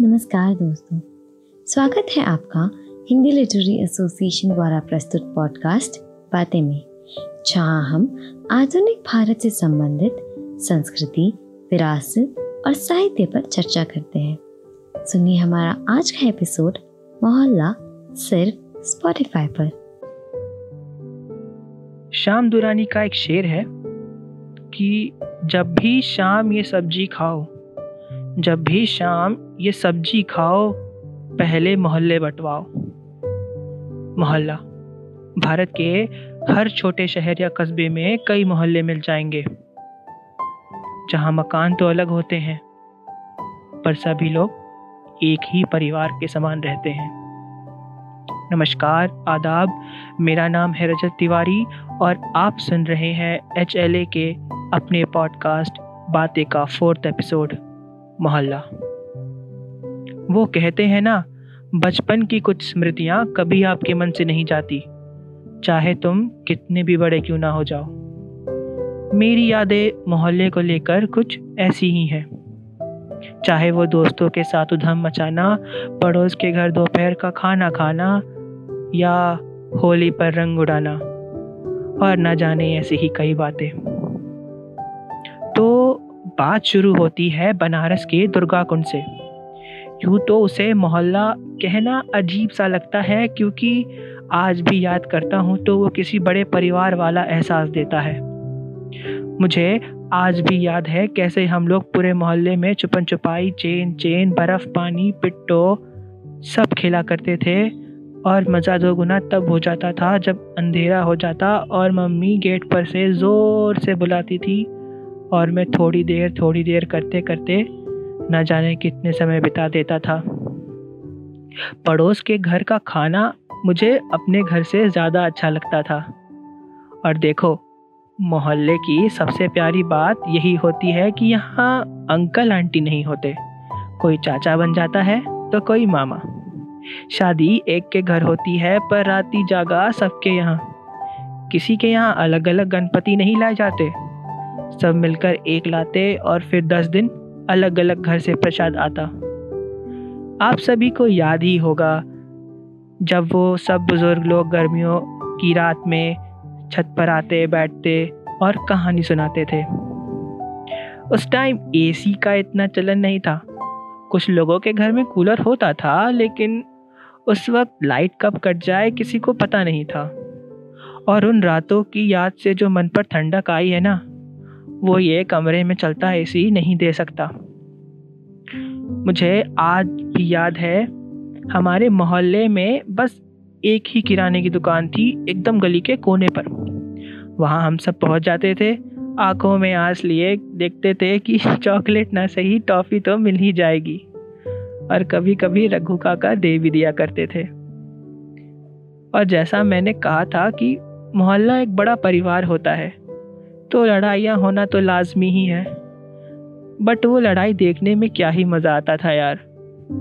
नमस्कार दोस्तों। स्वागत है आपका हिंदी लिटरेरी एसोसिएशन द्वारा प्रस्तुत पॉडकास्ट बातें में, जहाँ हम आधुनिक भारत से संबंधित संस्कृति, विरासत और साहित्य पर चर्चा करते हैं। सुनिए हमारा आज का एपिसोड मोहल्ला सिर्फ़ स्पॉटिफाई पर। शाम दुरानी का एक शेर है कि जब भी शाम ये सब्ज़ी खाओ जब भी शाम ये सब्ज़ी खाओ, पहले मोहल्ले बंटवाओ। मोहल्ला, भारत के हर छोटे शहर या कस्बे में कई मोहल्ले मिल जाएँगे, जहाँ मकान तो अलग होते हैं, पर सभी लोग एक ही परिवार के समान रहते हैं। नमस्कार, आदाब, मेरा नाम है रजत तिवारी और आप सुन रहे हैं एचएलए के अपने पॉडकास्ट बातें का फोर्थ एपिसोड। मोहल्ला। वो कहते हैं ना, बचपन की कुछ स्मृतियाँ कभी आपके मन से नहीं जाती। चाहे तुम कितने भी बड़े क्यों ना हो जाओ। मेरी यादें मोहल्ले को लेकर कुछ ऐसी ही हैं। चाहे वो दोस्तों के साथ उधम मचाना, पड़ोस के घर दोपहर का खाना खाना, या होली पर रंग उड़ाना, और न जाने ऐसी ही कई बातें। बात शुरू होती है बनारस के दुर्गा कुंड से। यूँ तो उसे मोहल्ला कहना अजीब सा लगता है, क्योंकि आज भी याद करता हूँ तो वो किसी बड़े परिवार वाला एहसास देता है। मुझे आज भी याद है कैसे हम लोग पूरे मोहल्ले में छुपन छुपाई चेन चेन, बर्फ़, पानी, पिट्टो सब खेला करते थे, और मज़ा दो गुना तब हो जाता था जब अंधेरा हो जाता, और मम्मी गेट पर से ज़ोर से बुलाती थी और मैं थोड़ी देर थोड़ी देर करते करते न जाने कितने समय बिता देता था। पड़ोस के घर का खाना मुझे अपने घर से ज़्यादा अच्छा लगता था। और देखो, मोहल्ले की सबसे प्यारी बात यही होती है कि यहाँ अंकल आंटी नहीं होते। कोई चाचा बन जाता है तो कोई मामा। शादी एक के घर होती है पर राती जागा सबके यहाँ। किसी के यहाँ अलग अलग गणपति नहीं लाए जाते। सब मिलकर एक लाते और फिर दस दिन अलग अलग घर से प्रसाद आता। आप सभी को याद ही होगा जब वो सब बुज़ुर्ग लोग गर्मियों की रात में छत पर आते, बैठते और कहानी सुनाते थे। उस टाइम एसी का इतना चलन नहीं था। कुछ लोगों के घर में कूलर होता था, लेकिन उस वक्त लाइट कब कट जाए किसी को पता नहीं था। और उन रातों की याद से जो मन पर ठंडक आई है ना वो ये कमरे में चलता एसी नहीं दे सकता। मुझे आज भी याद है, हमारे मोहल्ले में बस एक ही किराने की दुकान थी, एकदम गली के कोने पर। वहाँ हम सब पहुँच जाते थे, आँखों में आंस लिए देखते थे कि चॉकलेट ना सही टॉफ़ी तो मिल ही जाएगी। और कभी कभी रघु काका दे भी दिया करते थे। और जैसा मैंने कहा था कि मोहल्ला एक बड़ा परिवार होता है। तो लड़ाइयाँ होना तो लाजमी ही है। बट वो लड़ाई देखने में क्या ही मज़ा आता था यार।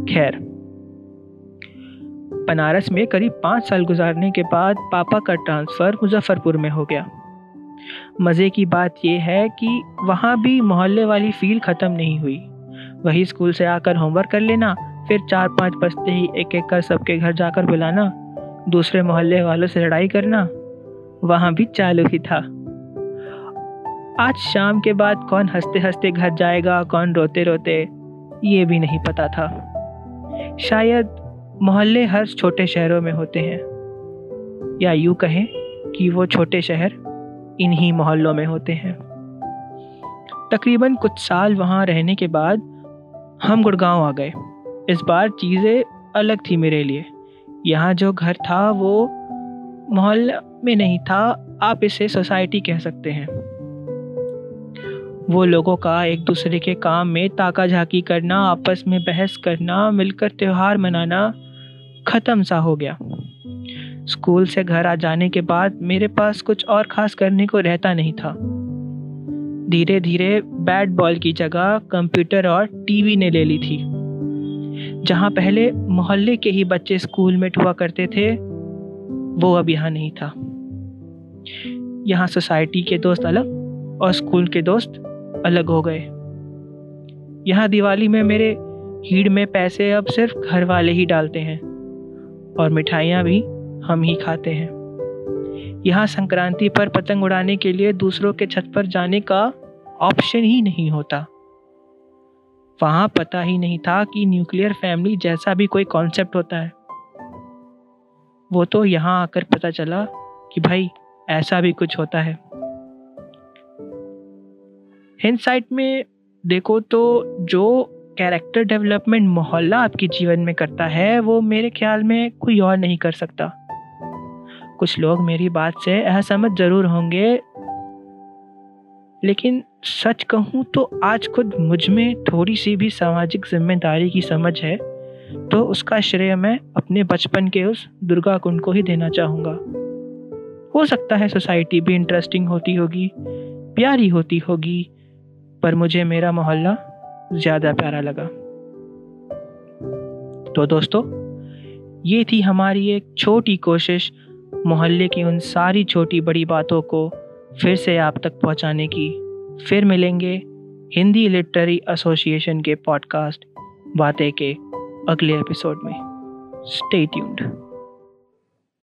खैर। बनारस में करीब पाँच साल गुजारने के बाद पापा का ट्रांसफ़र मुजफ्फरपुर में हो गया। मज़े की बात यह है कि वहाँ भी मोहल्ले वाली फील ख़त्म नहीं हुई। वही स्कूल से आकर होमवर्क कर लेना, फिर चार पाँच बजते ही एक एक कर सबके घर जाकर बुलाना, दूसरे मोहल्ले वालों से लड़ाई करना, वहाँ भी चालू ही था। आज शाम के बाद कौन हँसते हँसते घर जाएगा, कौन रोते रोते ये भी नहीं पता था। शायद मोहल्ले हर छोटे शहरों में होते हैं। या यूँ कहें कि वो छोटे शहर इन्हीं मोहल्लों में होते हैं। तकरीबन कुछ साल वहाँ रहने के बाद हम गुड़गांव आ गए। इस बार चीज़ें अलग थी मेरे लिए। यहाँ जो घर था वो मोहल्ला में नहीं था, आप इसे सोसाइटी कह सकते हैं। वो लोगों का एक दूसरे के काम में ताका झाकी करना, आपस में बहस करना, मिलकर त्यौहार मनाना ख़त्म सा हो गया। स्कूल से घर आ जाने के बाद मेरे पास कुछ और ख़ास करने को रहता नहीं था। धीरे धीरे बैट बॉल की जगह कंप्यूटर और टीवी ने ले ली थी। जहाँ पहले मोहल्ले के ही बच्चे स्कूल में हुआ करते थे, वो अब यहाँ नहीं था। यहाँ सोसाइटी के दोस्त अलग और स्कूल के दोस्त अलग हो गए। यहाँ दिवाली में मेरे हीड़ में पैसे अब सिर्फ़ घर वाले ही डालते हैं और मिठाइयाँ भी हम ही खाते हैं। यहाँ संक्रांति पर पतंग उड़ाने के लिए दूसरों के छत पर जाने का ऑप्शन ही नहीं होता। वहाँ पता ही नहीं था कि न्यूक्लियर फैमिली जैसा भी कोई कॉन्सेप्ट होता है। वो तो यहाँ आकर पता चला कि भाई ऐसा भी कुछ होता है। हिंद साइड में देखो तो जो कैरेक्टर डेवलपमेंट मोहल्ला आपके जीवन में करता है, वो मेरे ख्याल में कोई और नहीं कर सकता। कुछ लोग मेरी बात से असहमत ज़रूर होंगे, लेकिन सच कहूँ तो आज खुद मुझमें थोड़ी सी भी सामाजिक ज़िम्मेदारी की समझ है तो उसका श्रेय मैं अपने बचपन के उस दुर्गा कुंड को ही देना चाहूँगा। हो सकता है सोसाइटी भी इंटरेस्टिंग होती होगी, प्यारी होती होगी पर मुझे मेरा मोहल्ला ज़्यादा प्यारा लगा। तो दोस्तों, ये थी हमारी एक छोटी कोशिश मोहल्ले की उन सारी छोटी बड़ी बातों को फिर से आप तक पहुँचाने की। फिर मिलेंगे हिंदी लिटरेरी एसोसिएशन के पॉडकास्ट बातें के अगले एपिसोड में। Stay tuned